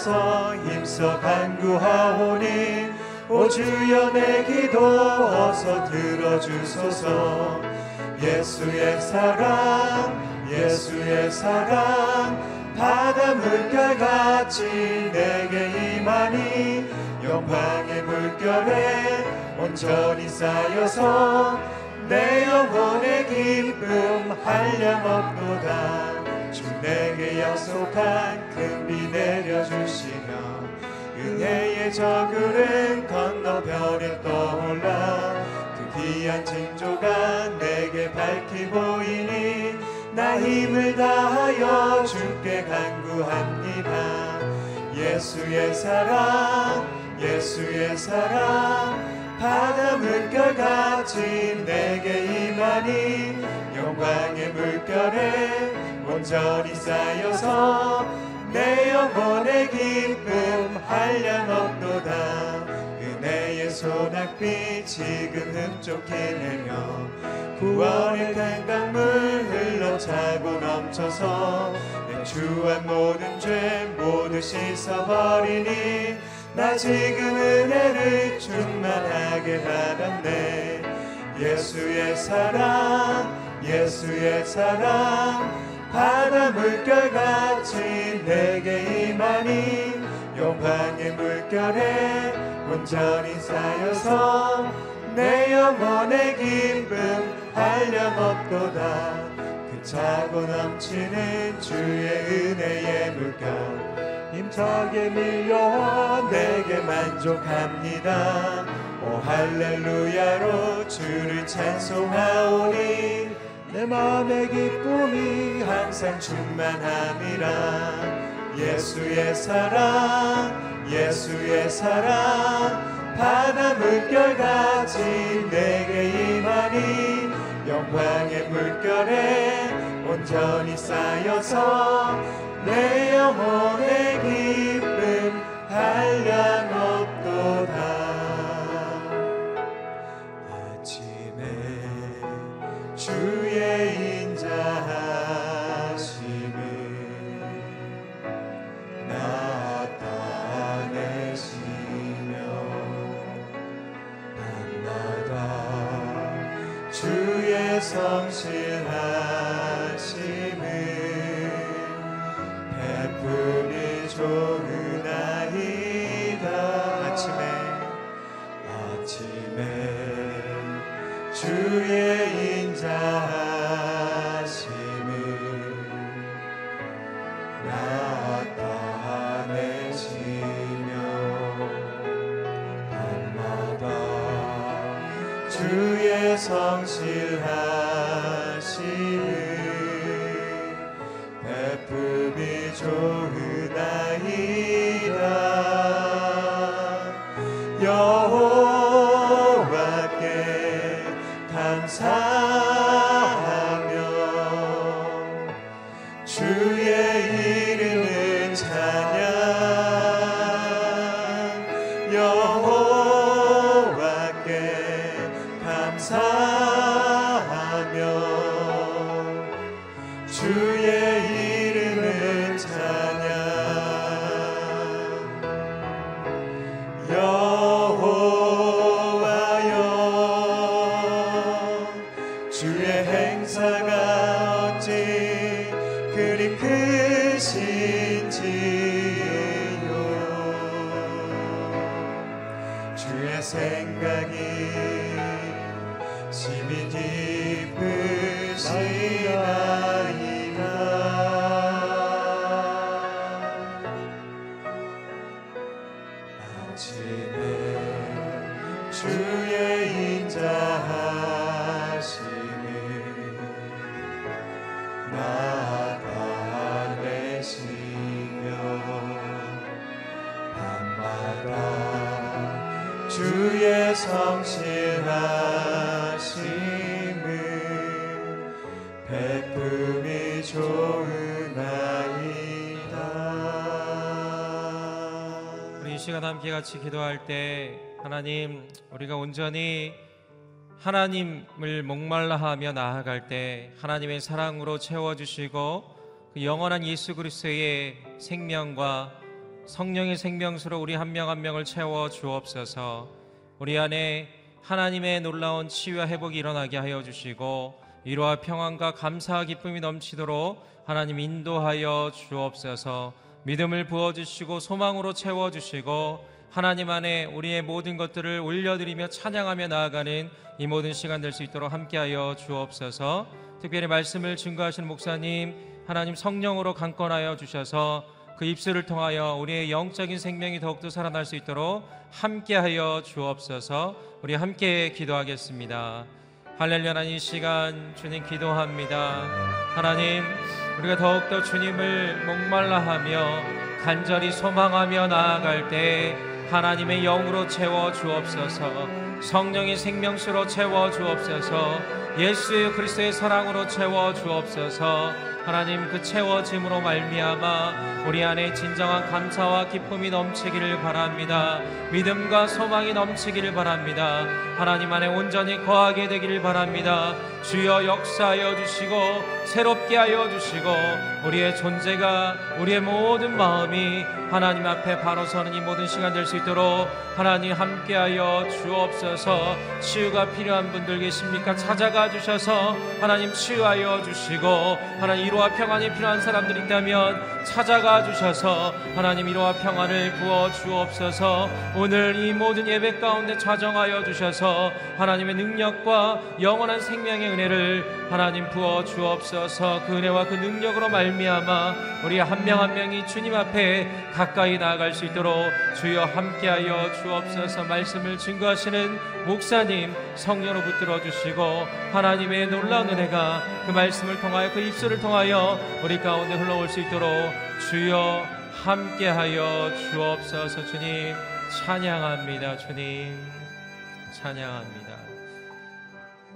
따라서 힘써 간구하오니 오 주여 내 기도 어서 들어주소서. 예수의 사랑 예수의 사랑 바다 물결같이 내게 임하니 영광의 물결에 온전히 쌓여서 내 영혼의 기쁨 한량없도다. 주 내게 약속한 큰비 내려주시며 은혜의 저글은 건너 별에 떠올라 그 귀한 징조가 내게 밝히 보이니 나 힘을 다하여 주께 간구합니다. 예수의 사랑 예수의 사랑 바다 물결같이 내게 임하니 영광의 물결에 온전히 쌓여서 내 영혼의 기쁨 한량없도다. 은혜의 소낙비 지금 흡족히 내며 구원의 큰 강물 흘러차고 넘쳐서 내 주한 모든 죄 모두 씻어버리니 나 지금 은혜를 충만하게 받았네 예수의 사랑 예수의 사랑 바다 물결같이 내게 임하니 영광의 물결에 온전히 쌓여서 내 영혼의 기쁨 한량없도다. 그 차고 넘치는 주의 은혜의 물결 힘차게 밀려와 내게 만족합니다. 오 할렐루야로 주를 찬송하오니 내 마음의 기쁨이 항상 충만함이라. 예수의 사랑 예수의 사랑. 바다 물결같이 내게 임하니 영광의 물결에 온전히 쌓여서 내 영혼의 기쁨 한량없 성실하심을 베풀이 좋으나이다. 아침에 주의 베 우리 이 시간 함께 같이 기도할 때 하나님 우리가 온전히 하나님을 목말라 하며 나아갈 때 하나님의 사랑으로 채워 주시고 그 영원한 예수 그리스도의 생명과 성령의 생명수로 우리 한 명한 명을 채워 주옵소서. 우리 안에 하나님의 놀라운 치유와 회복이 일어나게 하여 주시고 위로와 평안과 감사와 기쁨이 넘치도록 하나님 인도하여 주옵소서 믿음을 부어주시고 소망으로 채워주시고 하나님 안에 우리의 모든 것들을 올려드리며 찬양하며 나아가는 이 모든 시간 될 수 있도록 함께하여 주옵소서. 특별히 말씀을 증거하시는 목사님 하나님 성령으로 강권하여 주셔서 그 입술을 통하여 우리의 영적인 생명이 더욱더 살아날 수 있도록 함께하여 주옵소서. 우리 함께 기도하겠습니다 할렐루야 이 시간 주님 기도합니다. 하나님 우리가 더욱더 주님을 목말라 하며 간절히 소망하며 나아갈 때 하나님의 영으로 채워 주옵소서 성령의 생명수로 채워 주옵소서 예수 그리스도의 사랑으로 채워 주옵소서 하나님 그 채워짐으로 말미암아 우리 안에 진정한 감사와 기쁨이 넘치기를 바랍니다. 믿음과 소망이 넘치기를 바랍니다. 하나님 안에 온전히 거하게 되기를 바랍니다. 주여 역사하여 주시고 새롭게 하여 주시고 우리의 존재가 우리의 모든 마음이 하나님 앞에 바로 서는 이 모든 시간 될 수 있도록 하나님 함께하여 주옵소서. 치유가 필요한 분들 계십니까? 찾아가 주셔서 하나님 치유하여 주시고 하나님 위로와 평안이 필요한 사람들 있다면 찾아가 주셔서 하나님 위로와 평안을 부어 주옵소서. 오늘 이 모든 예배 가운데 좌정하여 주셔서 하나님의 능력과 영원한 생명의 은혜를 하나님 부어 주옵소서. 그 은혜와 그 능력으로 말미암아 우리 한 명 한 명이 주님 앞에 가까이 나아갈 수 있도록 주여 함께하여 주옵소서. 말씀을 증거하시는 목사님 성령으로 붙들어 주시고 하나님의 놀라운 은혜가 그 말씀을 통하여 그 입술을 통하여 우리 가운데 흘러올 수 있도록 주여 함께하여 주옵소서. 주님 찬양합니다. 주님 찬양합니다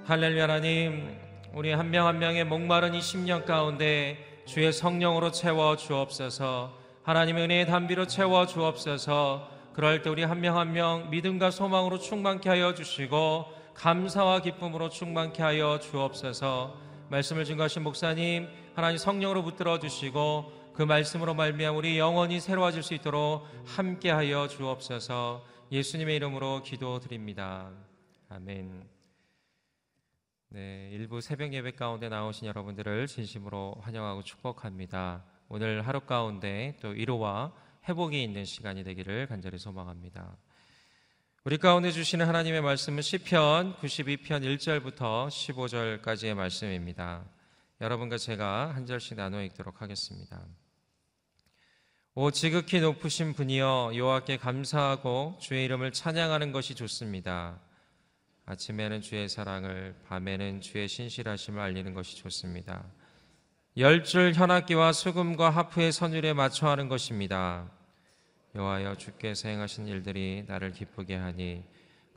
할렐루야 하나님. 우리 한 명 한 명의 목마른 이 10년 가운데 주의 성령으로 채워 주옵소서. 하나님의 은혜의 담비로 채워 주옵소서. 그럴 때 우리 한 명 한 명 믿음과 소망으로 충만케 하여 주시고 감사와 기쁨으로 충만케 하여 주옵소서. 말씀을 증거하신 목사님 하나님 성령으로 붙들어 주시고 그 말씀으로 말미암아 우리 영원히 새로워질 수 있도록 함께 하여 주옵소서. 예수님의 이름으로 기도드립니다. 아멘. 네, 일부 새벽 예배 가운데 나오신 여러분들을 진심으로 환영하고 축복합니다. 오늘 하루 가운데 또 위로와 회복이 있는 시간이 되기를 간절히 소망합니다. 우리 가운데 주시는 하나님의 말씀은 시편 92편 1절부터 15절까지의 말씀입니다. 여러분과 제가 한 절씩 나누어 읽도록 하겠습니다. 오 지극히 높으신 분이여 여호와께 감사하고 주의 이름을 찬양하는 것이 좋습니다. 아침에는 주의 사랑을 밤에는 주의 신실하심을 알리는 것이 좋습니다. 열줄 현악기와 수금과 하프의 선율에 맞춰 하는 것입니다. 여호와여 주께서 행하신 일들이 나를 기쁘게 하니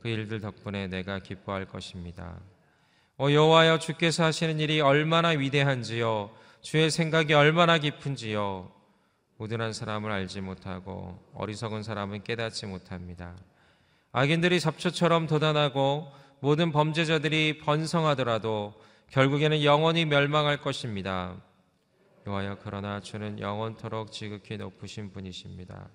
그 일들 덕분에 내가 기뻐할 것입니다. 오 여호와여 주께서 하시는 일이 얼마나 위대한지요 주의 생각이 얼마나 깊은지요 우둔한 사람을 알지 못하고 어리석은 사람은 깨닫지 못합니다. 악인들이 잡초처럼 도단하고 모든 범죄자들이 번성하더라도 결국에는 영원히 멸망할 것입니다. 여호와여 그러나 주는 영원토록 지극히 높으신 분이십니다.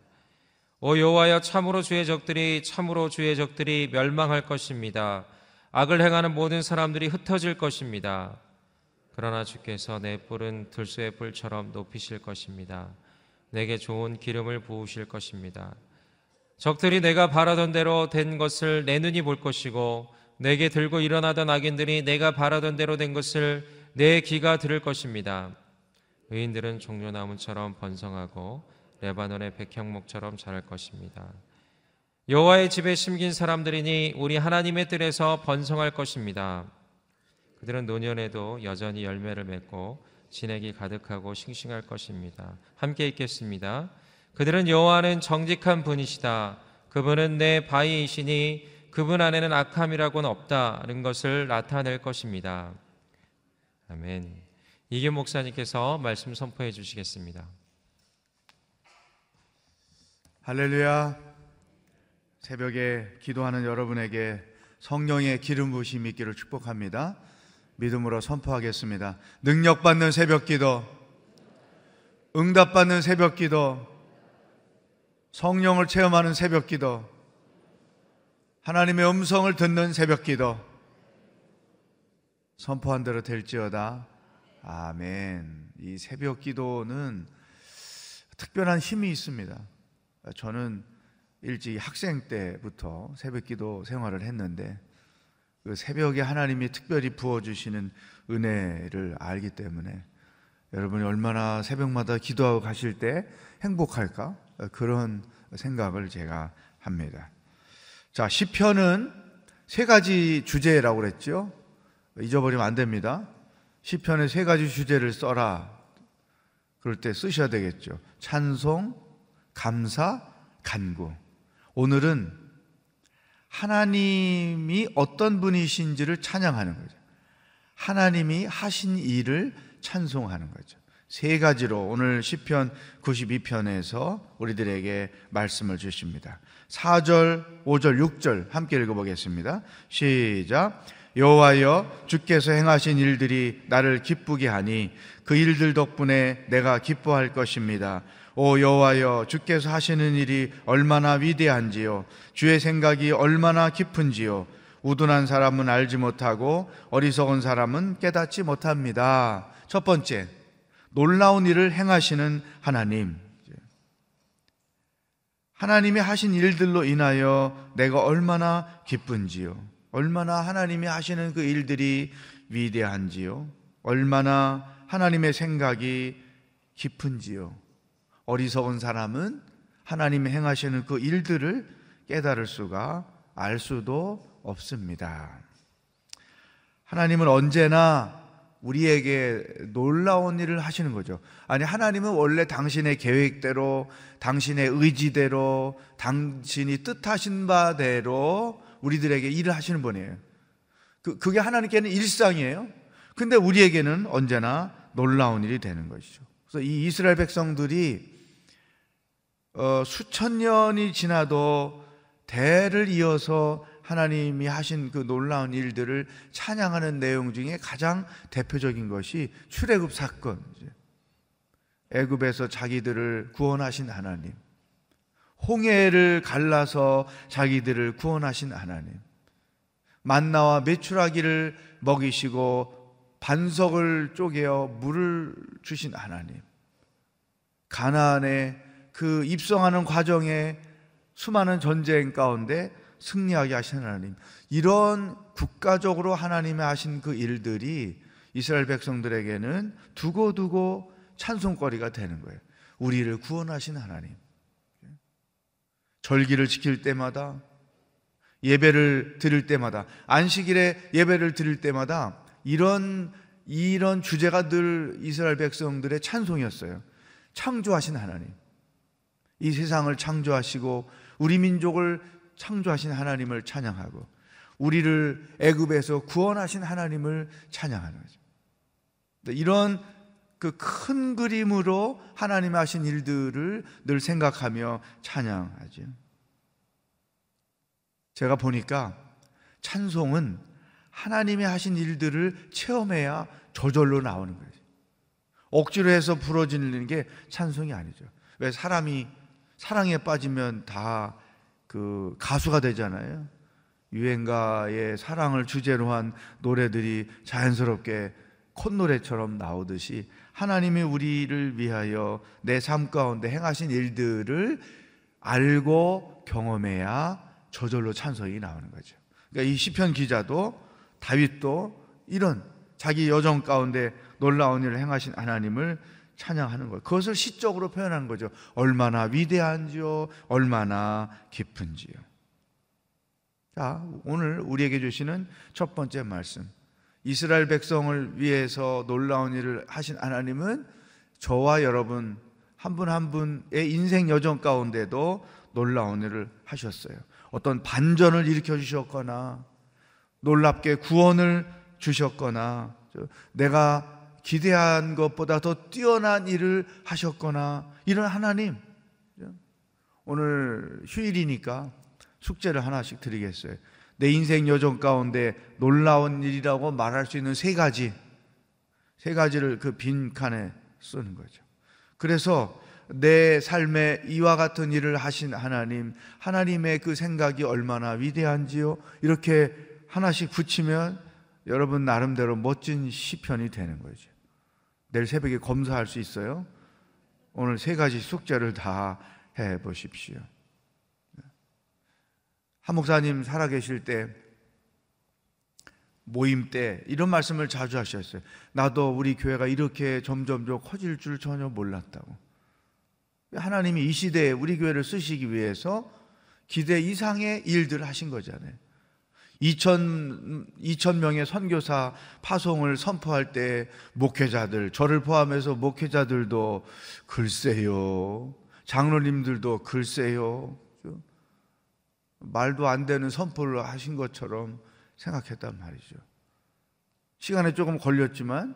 오 여호와여 참으로 주의 적들이 참으로 주의 적들이 멸망할 것입니다. 악을 행하는 모든 사람들이 흩어질 것입니다. 그러나 주께서 내 뿔은 들소의 뿔처럼 높이실 것입니다. 내게 좋은 기름을 부으실 것입니다. 적들이 내가 바라던 대로 된 것을 내 눈이 볼 것이고 내게 들고 일어나던 악인들이 내가 바라던 대로 된 것을 내 귀가 들을 것입니다. 의인들은 종려나무처럼 번성하고 레바논의 백향목처럼 자랄 것입니다. 여호와의 집에 심긴 사람들이니 우리 하나님의 뜰에서 번성할 것입니다. 그들은 노년에도 여전히 열매를 맺고 진액이 가득하고 싱싱할 것입니다. 함께 읽겠습니다. 그들은 여호와는 정직한 분이시다. 그분은 내 바위이시니 그분 안에는 악함이라고는 없다는 것을 나타낼 것입니다. 아멘. 이규 목사님께서 말씀 선포해 주시겠습니다. 할렐루야. 새벽에 기도하는 여러분에게 성령의 기름 부으심이 있기를 축복합니다. 믿음으로 선포하겠습니다. 능력 받는 새벽 기도, 응답 받는 새벽 기도, 성령을 체험하는 새벽 기도, 하나님의 음성을 듣는 새벽 기도, 선포한 대로 될지어다. 아멘. 이 새벽 기도는 특별한 힘이 있습니다. 저는 일찍 학생 때부터 새벽 기도 생활을 했는데 그 새벽에 하나님이 특별히 부어주시는 은혜를 알기 때문에 여러분이 얼마나 새벽마다 기도하고 가실 때 행복할까? 그런 생각을 제가 합니다. 자, 시편은 세 가지 주제라고 그랬죠? 잊어버리면 안 됩니다. 시편에 세 가지 주제를 써라. 그럴 때 쓰셔야 되겠죠. 찬송, 감사, 간구. 오늘은 하나님이 어떤 분이신지를 찬양하는 거죠. 하나님이 하신 일을 찬송하는 거죠. 세 가지로 오늘 시편 92편에서 우리들에게 말씀을 주십니다. 4절, 5절, 6절 함께 읽어 보겠습니다. 시작. 여호와여 주께서 행하신 일들이 나를 기쁘게 하니 그 일들 덕분에 내가 기뻐할 것입니다. 오 여호와여 주께서 하시는 일이 얼마나 위대한지요 주의 생각이 얼마나 깊은지요 우둔한 사람은 알지 못하고 어리석은 사람은 깨닫지 못합니다. 첫 번째 놀라운 일을 행하시는 하나님. 하나님이 하신 일들로 인하여 내가 얼마나 기쁜지요. 얼마나 하나님이 하시는 그 일들이 위대한지요. 얼마나 하나님의 생각이 깊은지요. 어리석은 사람은 하나님이 행하시는 그 일들을 깨달을 수가 알 수도 없습니다. 하나님은 언제나 우리에게 놀라운 일을 하시는 거죠. 아니, 하나님은 원래 당신의 계획대로, 당신의 의지대로, 당신이 뜻하신 바대로 우리들에게 일을 하시는 분이에요. 그, 그게 하나님께는 일상이에요. 근데 우리에게는 언제나 놀라운 일이 되는 것이죠. 그래서 이 이스라엘 백성들이 어, 수천 년이 지나도 대를 이어서 하나님이 하신 그 놀라운 일들을 찬양하는 내용 중에 가장 대표적인 것이 출애굽 사건. 애굽에서 자기들을 구원하신 하나님. 홍해를 갈라서 자기들을 구원하신 하나님. 만나와 메추라기를 먹이시고 반석을 쪼개어 물을 주신 하나님. 가나안에 그 입성하는 과정에 수많은 전쟁 가운데 승리하게 하신 하나님. 이런 국가적으로 하나님이 하신 그 일들이 이스라엘 백성들에게는 두고두고 찬송거리가 되는 거예요. 우리를 구원하신 하나님. 절기를 지킬 때마다 예배를 드릴 때마다 안식일에 예배를 드릴 때마다 이런 이런 주제가 늘 이스라엘 백성들의 찬송이었어요. 창조하신 하나님. 이 세상을 창조하시고 우리 민족을 창조하신 하나님을 찬양하고 우리를 애굽에서 구원하신 하나님을 찬양하는 거죠. 이런 그 큰 그림으로 하나님 하신 일들을 늘 생각하며 찬양하죠. 제가 보니까 찬송은 하나님이 하신 일들을 체험해야 저절로 나오는 거예요. 억지로 해서 부러지는 게 찬송이 아니죠. 왜 사람이 사랑에 빠지면 다 그 가수가 되잖아요. 유행가의 사랑을 주제로 한 노래들이 자연스럽게 콧노래처럼 나오듯이 하나님이 우리를 위하여 내 삶 가운데 행하신 일들을 알고 경험해야 저절로 찬송이 나오는 거죠. 그러니까 이 시편 기자도 다윗도 이런 자기 여정 가운데 놀라운 일을 행하신 하나님을 찬양하는 거예요. 그것을 시적으로 표현하는 거죠. 얼마나 위대한지요, 얼마나 깊은지요. 자, 오늘 우리에게 주시는 첫 번째 말씀. 이스라엘 백성을 위해서 놀라운 일을 하신 하나님은 저와 여러분 한 분 한 분의 인생 여정 가운데도 놀라운 일을 하셨어요. 어떤 반전을 일으켜 주셨거나 놀랍게 구원을 주셨거나 내가 기대한 것보다 더 뛰어난 일을 하셨거나 이런 하나님 오늘 휴일이니까 숙제를 하나씩 드리겠어요. 내 인생 여정 가운데 놀라운 일이라고 말할 수 있는 세 가지, 세 가지를 그 빈칸에 쓰는 거죠. 그래서 내 삶에 이와 같은 일을 하신 하나님, 하나님의 그 생각이 얼마나 위대한지요. 이렇게 하나씩 붙이면 여러분 나름대로 멋진 시편이 되는 거죠. 내일 새벽에 검사할 수 있어요. 오늘 세 가지 숙제를 다 해 보십시오. 한 목사님 살아 계실 때 모임 때 이런 말씀을 자주 하셨어요. 나도 우리 교회가 이렇게 점점점 커질 줄 전혀 몰랐다고. 하나님이 이 시대에 우리 교회를 쓰시기 위해서 기대 이상의 일들을 하신 거잖아요. 2천, 2천 명의 선교사 파송을 선포할 때 목회자들, 저를 포함해서 목회자들도 글쎄요. 장로님들도 글쎄요. 말도 안 되는 선포를 하신 것처럼 생각했단 말이죠. 시간에 조금 걸렸지만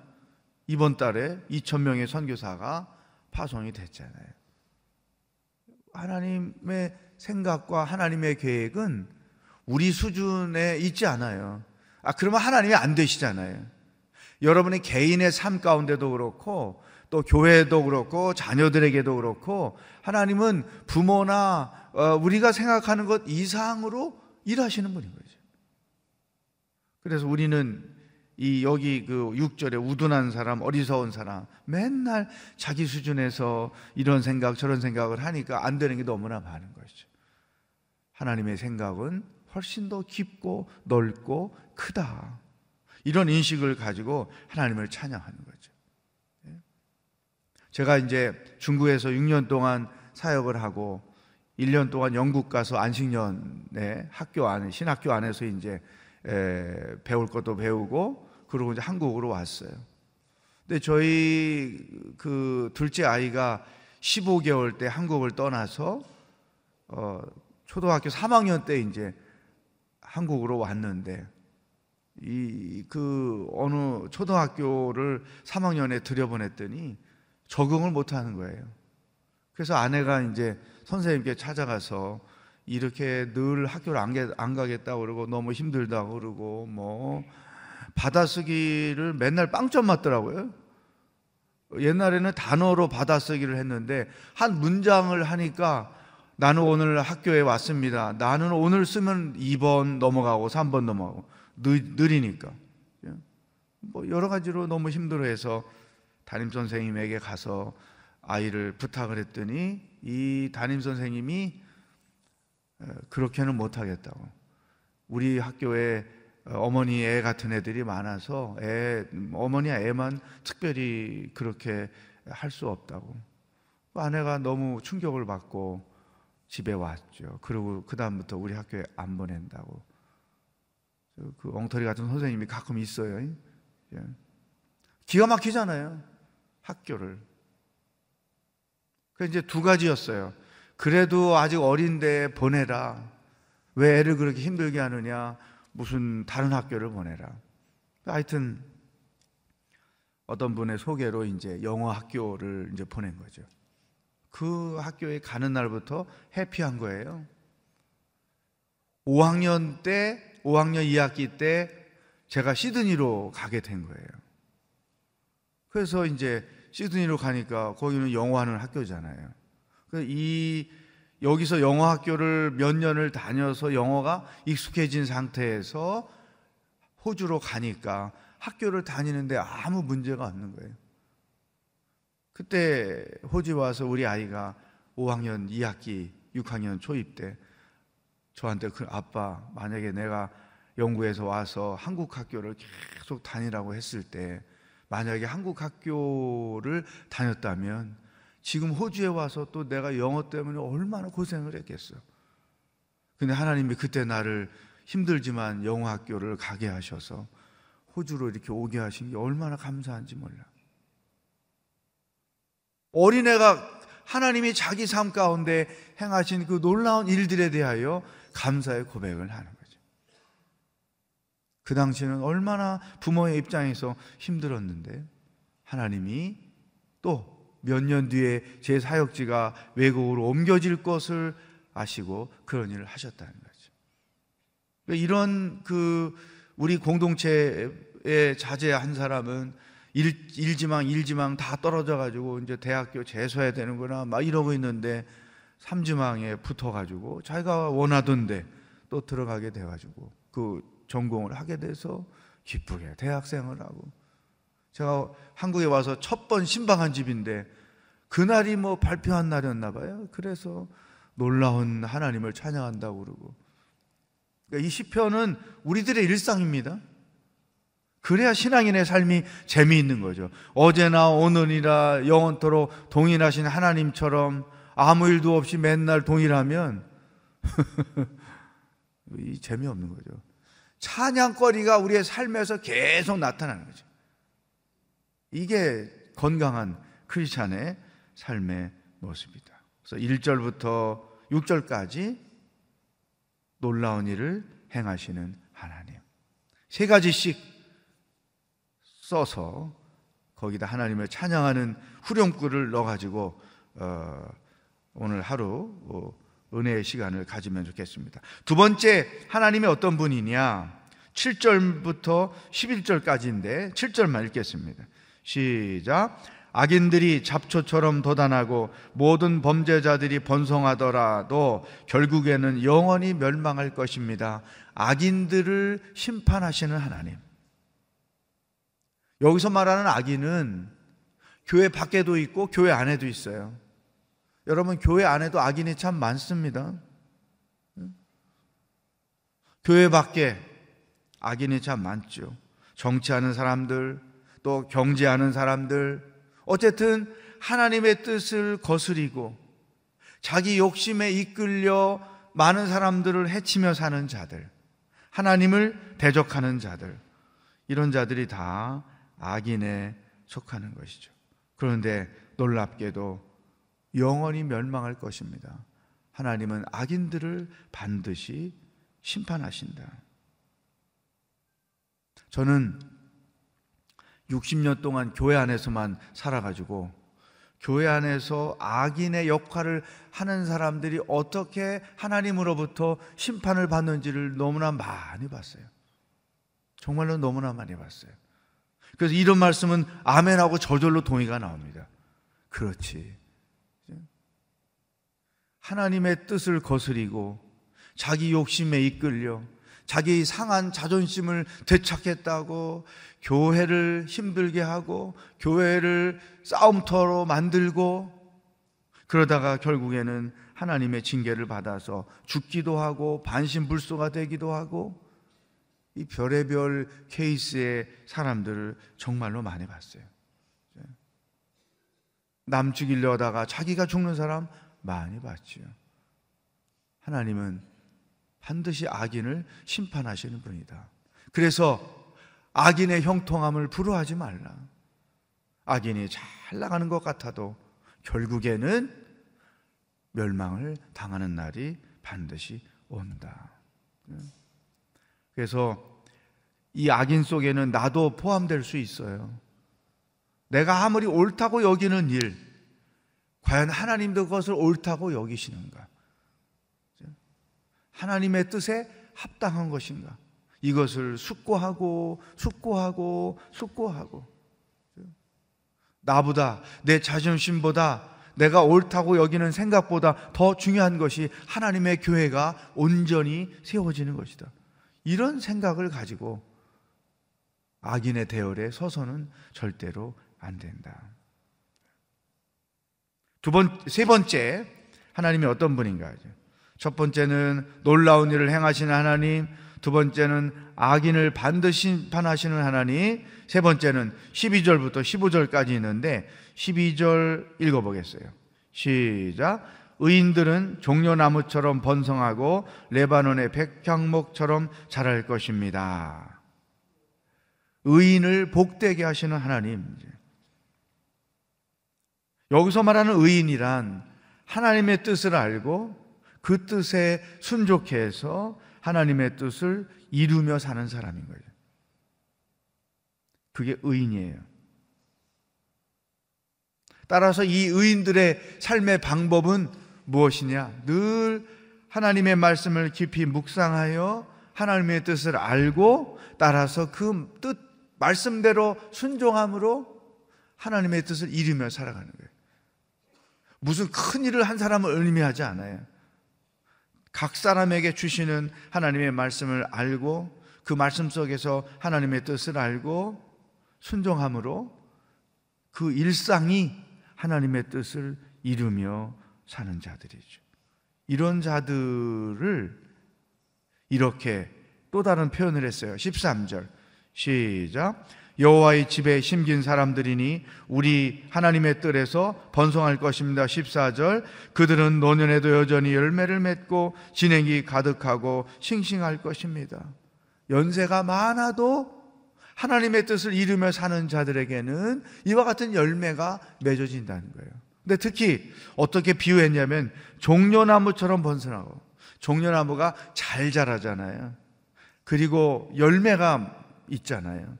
이번 달에 2천 명의 선교사가 파송이 됐잖아요. 하나님의 생각과 하나님의 계획은 우리 수준에 있지 않아요. 아, 그러면 하나님이 안 되시잖아요. 여러분의 개인의 삶 가운데도 그렇고 또 교회도 그렇고 자녀들에게도 그렇고 하나님은 부모나 어, 우리가 생각하는 것 이상으로 일하시는 분인 거죠. 그래서 우리는 이 여기 그 6절에 우둔한 사람, 어리석은 사람 맨날 자기 수준에서 이런 생각 저런 생각을 하니까 안 되는 게 너무나 많은 것이죠. 하나님의 생각은 훨씬 더 깊고 넓고 크다. 이런 인식을 가지고 하나님을 찬양하는 거죠. 예. 제가 이제 중국에서 6년 동안 사역을 하고 1년 동안 영국 가서 안식년에 학교 안에 신학교 안에서 이제 배울 것도 배우고 그러고 이제 한국으로 왔어요. 근데 저희 그 둘째 아이가 15개월 때 한국을 떠나서 어 초등학교 3학년 때 이제 한국으로 왔는데 이 그 어느 초등학교를 3학년에 들여보냈더니 적응을 못 하는 거예요. 그래서 아내가 이제 선생님께 찾아가서 이렇게 늘 학교를 안, 안 가겠다고 그러고 너무 힘들다고 그러고 뭐 받아쓰기를 맨날 빵점 맞더라고요. 옛날에는 단어로 받아쓰기를 했는데 한 문장을 하니까 나는 오늘 학교에 왔습니다. 나는 오늘 쓰면 2번 넘어가고 3번 넘어가고 느 리니까. 뭐 여러 가지로 너무 힘들어해서 담임 선생님에게 가서 아이를 부탁을 했더니 이 담임 선생님이 그렇게는 못하겠다고. 우리 학교에 어머니 애 같은 애들이 많아서 애, 어머니 애만 특별히 그렇게 할 수 없다고. 아내가 너무 충격을 받고 집에 왔죠. 그리고 그 다음부터 우리 학교에 안 보낸다고. 그 엉터리 같은 선생님이 가끔 있어요. 예. 기가 막히잖아요. 학교를. 그 이제 두 가지였어요. 그래도 아직 어린데 보내라. 왜 애를 그렇게 힘들게 하느냐? 무슨 다른 학교를 보내라. 하여튼 어떤 분의 소개로 이제 영어 학교를 이제 보낸 거죠. 그 학교에 가는 날부터 해피한 거예요. 5학년 때, 5학년 2학기 때 제가 시드니로 가게 된 거예요. 그래서 이제 시드니로 가니까 거기는 영어하는 학교잖아요. 이 여기서 영어 학교를 몇 년을 다녀서 영어가 익숙해진 상태에서 호주로 가니까 학교를 다니는데 아무 문제가 없는 거예요. 그때 호주 와서 우리 아이가 5학년 2학기 6학년 초입 때 저한테 그 아빠 만약에 내가 영국에서 와서 한국 학교를 계속 다니라고 했을 때 만약에 한국 학교를 다녔다면 지금 호주에 와서 또 내가 영어 때문에 얼마나 고생을 했겠어. 근데 하나님이 그때 나를 힘들지만 영어 학교를 가게 하셔서 호주로 이렇게 오게 하신 게 얼마나 감사한지 몰라. 어린애가 하나님이 자기 삶 가운데 행하신 그 놀라운 일들에 대하여 감사의 고백을 하는 거죠. 그 당시에는 얼마나 부모의 입장에서 힘들었는데 하나님이 또 몇 년 뒤에 제 사역지가 외국으로 옮겨질 것을 아시고 그런 일을 하셨다는 거죠. 그러니까 이런 그 우리 공동체의 자제 한 사람은 일, 일지망, 일지망 다 떨어져 가지고 이제 대학교 재수해야 되는구나 막 이러고 있는데 삼지망에 붙어 가지고 자기가 원하던데 또 들어가게 돼 가지고 그 전공을 하게 돼서 기쁘게 대학생을 하고 제가 한국에 와서 첫 번 신방한 집인데 그날이 뭐 발표한 날이었나 봐요. 그래서 놀라운 하나님을 찬양한다고 그러고 그러니까 이 시편은 우리들의 일상입니다. 그래야 신앙인의 삶이 재미있는 거죠. 어제나 오늘이나 영원토록 동일하신 하나님처럼 아무 일도 없이 맨날 동일하면 이 재미없는 거죠. 찬양거리가 우리의 삶에서 계속 나타나는 거죠. 이게 건강한 크리스찬의 삶의 모습이다. 그래서 1절부터 6절까지 놀라운 일을 행하시는 하나님. 세 가지씩 써서 거기다 하나님을 찬양하는 후렴구를 넣어가지고 어, 오늘 하루 어, 은혜의 시간을 가지면 좋겠습니다. 두 번째 하나님이 어떤 분이냐? 7절부터 11절까지인데 7절만 읽겠습니다. 시작. 악인들이 잡초처럼 도단하고 모든 범죄자들이 번성하더라도 결국에는 영원히 멸망할 것입니다. 악인들을 심판하시는 하나님. 여기서 말하는 악인은 교회 밖에도 있고 교회 안에도 있어요. 여러분, 교회 안에도 악인이 참 많습니다. 교회 밖에 악인이 참 많죠. 정치하는 사람들, 또 경제하는 사람들, 어쨌든 하나님의 뜻을 거스리고 자기 욕심에 이끌려 많은 사람들을 해치며 사는 자들, 하나님을 대적하는 자들, 이런 자들이 다 악인에 속하는 것이죠. 그런데 놀랍게도 영원히 멸망할 것입니다. 하나님은 악인들을 반드시 심판하신다. 저는 60년 동안 교회 안에서만 살아가지고 교회 안에서 악인의 역할을 하는 사람들이 어떻게 하나님으로부터 심판을 받는지를 너무나 많이 봤어요. 정말로 너무나 많이 봤어요. 그래서 이런 말씀은 아멘하고 저절로 동의가 나옵니다. 그렇지. 하나님의 뜻을 거스리고 자기 욕심에 이끌려 자기 상한 자존심을 되찾겠다고 교회를 힘들게 하고 교회를 싸움터로 만들고 그러다가 결국에는 하나님의 징계를 받아서 죽기도 하고 반신불소가 되기도 하고 이 별의별 케이스의 사람들을 정말로 많이 봤어요. 남 죽이려다가 자기가 죽는 사람 많이 봤지요. 하나님은 반드시 악인을 심판하시는 분이다. 그래서 악인의 형통함을 부러워하지 말라. 악인이 잘 나가는 것 같아도 결국에는 멸망을 당하는 날이 반드시 온다. 그래서 이 악인 속에는 나도 포함될 수 있어요. 내가 아무리 옳다고 여기는 일, 과연 하나님도 그것을 옳다고 여기시는가? 하나님의 뜻에 합당한 것인가? 이것을 숙고하고 숙고하고 숙고하고 나보다 내 자존심보다 내가 옳다고 여기는 생각보다 더 중요한 것이 하나님의 교회가 온전히 세워지는 것이다. 이런 생각을 가지고 악인의 대열에 서서는 절대로 안 된다. 두 번, 세 번째, 하나님이 어떤 분인가? 첫 번째는 놀라운 일을 행하시는 하나님, 두 번째는 악인을 반드시 심판하시는 하나님, 세 번째는 12절부터 15절까지 있는데 12절 읽어보겠어요. 시작. 의인들은 종려나무처럼 번성하고 레바논의 백향목처럼 자랄 것입니다. 의인을 복되게 하시는 하나님. 여기서 말하는 의인이란 하나님의 뜻을 알고 그 뜻에 순종해 서 하나님의 뜻을 이루며 사는 사람인 거예요. 그게 의인이에요. 따라서 이 의인들의 삶의 방법은 무엇이냐? 늘 하나님의 말씀을 깊이 묵상하여 하나님의 뜻을 알고 따라서 그 뜻 말씀대로 순종함으로 하나님의 뜻을 이루며 살아가는 거예요. 무슨 큰 일을 한 사람을 의미하지 않아요. 각 사람에게 주시는 하나님의 말씀을 알고 그 말씀 속에서 하나님의 뜻을 알고 순종함으로 그 일상이 하나님의 뜻을 이루며 사는 자들이죠. 이런 자들을 이렇게 또 다른 표현을 했어요. 13절. 시작. 여호와의 집에 심긴 사람들이니 우리 하나님의 뜰에서 번성할 것입니다. 14절. 그들은 노년에도 여전히 열매를 맺고 진행이 가득하고 싱싱할 것입니다. 연세가 많아도 하나님의 뜻을 이루며 사는 자들에게는 이와 같은 열매가 맺어진다는 거예요. 근데 특히 어떻게 비유했냐면 종려나무처럼 번성하고 종려나무가 잘 자라잖아요. 그리고 열매가 있잖아요.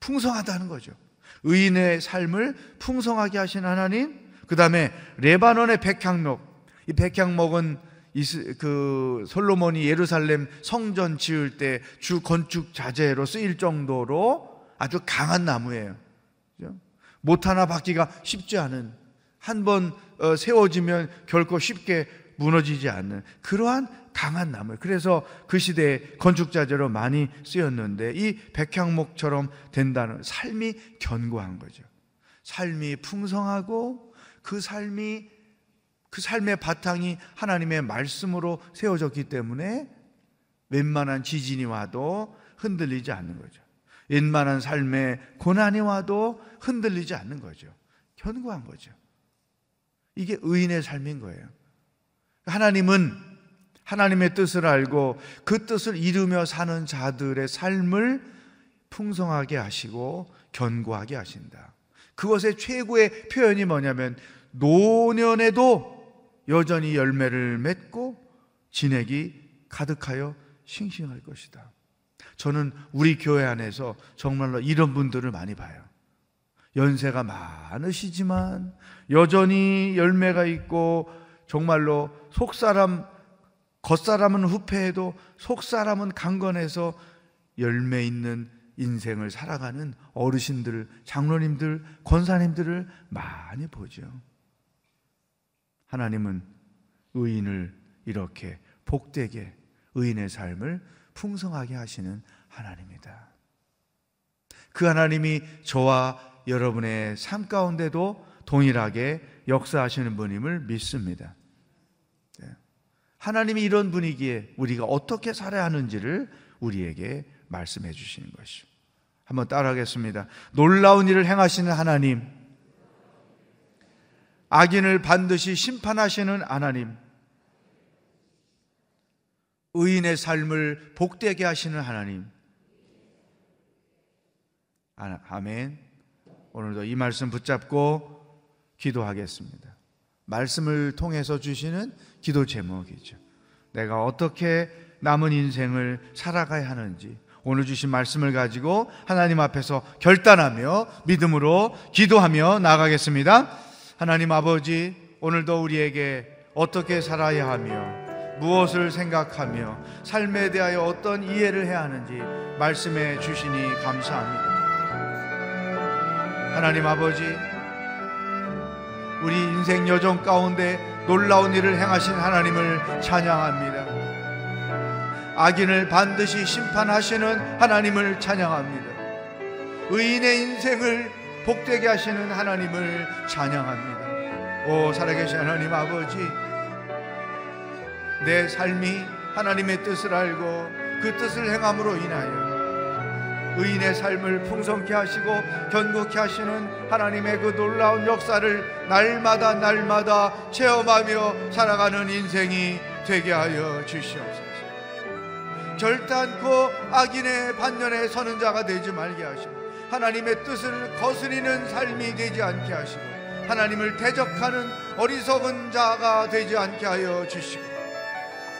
풍성하다는 거죠. 의인의 삶을 풍성하게 하신 하나님, 그 다음에 레바논의 백향목, 이 백향목은 그 솔로몬이 예루살렘 성전 지을 때 주 건축 자재로 쓰일 정도로 아주 강한 나무예요. 못 하나 받기가 쉽지 않은 한번 어, 세워지면 결코 쉽게 무너지지 않는 그러한 강한 나무. 그래서 그 시대에 건축 자재로 많이 쓰였는데 이 백향목처럼 된다는 삶이 견고한 거죠. 삶이 풍성하고 그 삶이 그 삶의 바탕이 하나님의 말씀으로 세워졌기 때문에 웬만한 지진이 와도 흔들리지 않는 거죠. 웬만한 삶의 고난이 와도 흔들리지 않는 거죠. 견고한 거죠. 이게 의인의 삶인 거예요. 하나님은 하나님의 뜻을 알고 그 뜻을 이루며 사는 자들의 삶을 풍성하게 하시고 견고하게 하신다. 그것의 최고의 표현이 뭐냐면 노년에도 여전히 열매를 맺고 진액이 가득하여 싱싱할 것이다. 저는 우리 교회 안에서 정말로 이런 분들을 많이 봐요. 연세가 많으시지만 여전히 열매가 있고 정말로 속사람 겉사람은 후패해도 속사람은 강건해서 열매 있는 인생을 살아가는 어르신들, 장로님들, 권사님들을 많이 보죠. 하나님은 의인을 이렇게 복되게 의인의 삶을 풍성하게 하시는 하나님이다. 그 하나님이 저와 여러분의 삶 가운데도 동일하게 역사하시는 분임을 믿습니다. 네. 하나님이 이런 분위기에 우리가 어떻게 살아야 하는지를 우리에게 말씀해 주시는 것이죠. 한번 따라하겠습니다. 놀라운 일을 행하시는 하나님, 악인을 반드시 심판하시는 하나님, 의인의 삶을 복되게 하시는 하나님. 아, 아멘. 오늘도 이 말씀 붙잡고 기도하겠습니다. 말씀을 통해서 주시는 기도 제목이죠. 내가 어떻게 남은 인생을 살아가야 하는지 오늘 주신 말씀을 가지고 하나님 앞에서 결단하며 믿음으로 기도하며 나가겠습니다. 하나님 아버지, 오늘도 우리에게 어떻게 살아야 하며 무엇을 생각하며 삶에 대하여 어떤 이해를 해야 하는지 말씀해 주시니 감사합니다. 하나님 아버지, 우리 인생 여정 가운데 놀라운 일을 행하신 하나님을 찬양합니다. 악인을 반드시 심판하시는 하나님을 찬양합니다. 의인의 인생을 복되게 하시는 하나님을 찬양합니다. 오, 살아계신 하나님 아버지, 내 삶이 하나님의 뜻을 알고 그 뜻을 행함으로 인하여 의인의 삶을 풍성케 하시고 견고케 하시는 하나님의 그 놀라운 역사를 날마다 날마다 체험하며 살아가는 인생이 되게 하여 주시옵소서. 결단코 악인의 반면에 서는 자가 되지 말게 하시고 하나님의 뜻을 거스리는 삶이 되지 않게 하시고 하나님을 대적하는 어리석은 자가 되지 않게 하여 주시고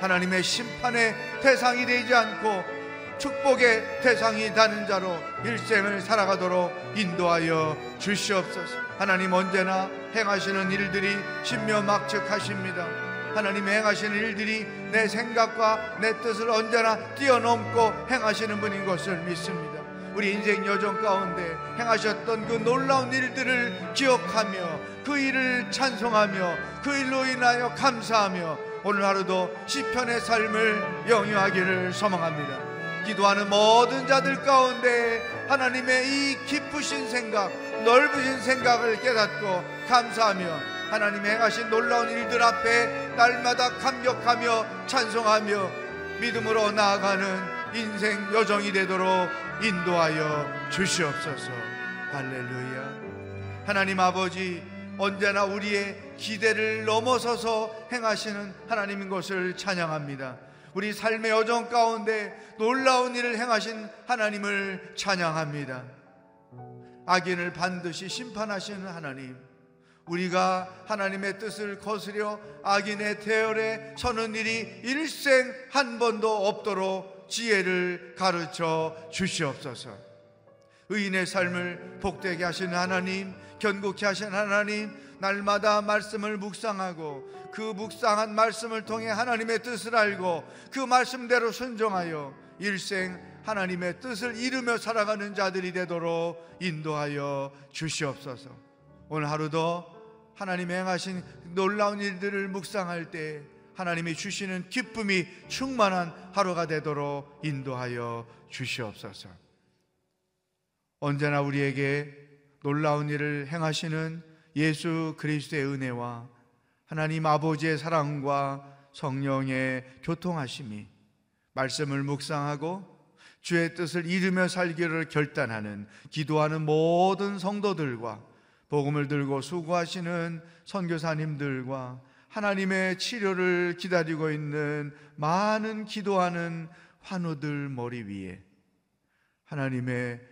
하나님의 심판의 대상이 되지 않고 축복의 대상이 되는 자로 일생을 살아가도록 인도하여 주시옵소서. 하나님 언제나 행하시는 일들이 신묘막측하십니다. 하나님 행하시는 일들이 내 생각과 내 뜻을 언제나 뛰어넘고 행하시는 분인 것을 믿습니다. 우리 인생 여정 가운데 행하셨던 그 놀라운 일들을 기억하며 그 일을 찬송하며 그 일로 인하여 감사하며 오늘 하루도 시편의 삶을 영유하기를 소망합니다. 기도하는 모든 자들 가운데 하나님의 이 깊으신 생각, 넓으신 생각을 깨닫고 감사하며 하나님 행하신 놀라운 일들 앞에 날마다 감격하며 찬송하며 믿음으로 나아가는 인생 여정이 되도록 인도하여 주시옵소서. 할렐루야. 하나님 아버지 언제나 우리의 기대를 넘어서서 행하시는 하나님인 것을 찬양합니다. 우리 삶의 여정 가운데 놀라운 일을 행하신 하나님을 찬양합니다. 악인을 반드시 심판하시는 하나님. 우리가 하나님의 뜻을 거스려 악인의 대열에 서는 일이 일생 한 번도 없도록 지혜를 가르쳐 주시옵소서. 의인의 삶을 복되게 하시는 하나님, 견고케 하시는 하나님, 날마다 말씀을 묵상하고 그 묵상한 말씀을 통해 하나님의 뜻을 알고 그 말씀대로 순종하여 일생 하나님의 뜻을 이루며 살아가는 자들이 되도록 인도하여 주시옵소서. 오늘 하루도 하나님 행하신 놀라운 일들을 묵상할 때 하나님이 주시는 기쁨이 충만한 하루가 되도록 인도하여 주시옵소서. 언제나 우리에게 놀라운 일을 행하시는 예수 그리스도의 은혜와 하나님 아버지의 사랑과 성령의 교통하심이 말씀을 묵상하고 주의 뜻을 이루며 살기를 결단하는 기도하는 모든 성도들과 복음을 들고 수고하시는 선교사님들과 하나님의 치료를 기다리고 있는 많은 기도하는 환우들 머리 위에 하나님의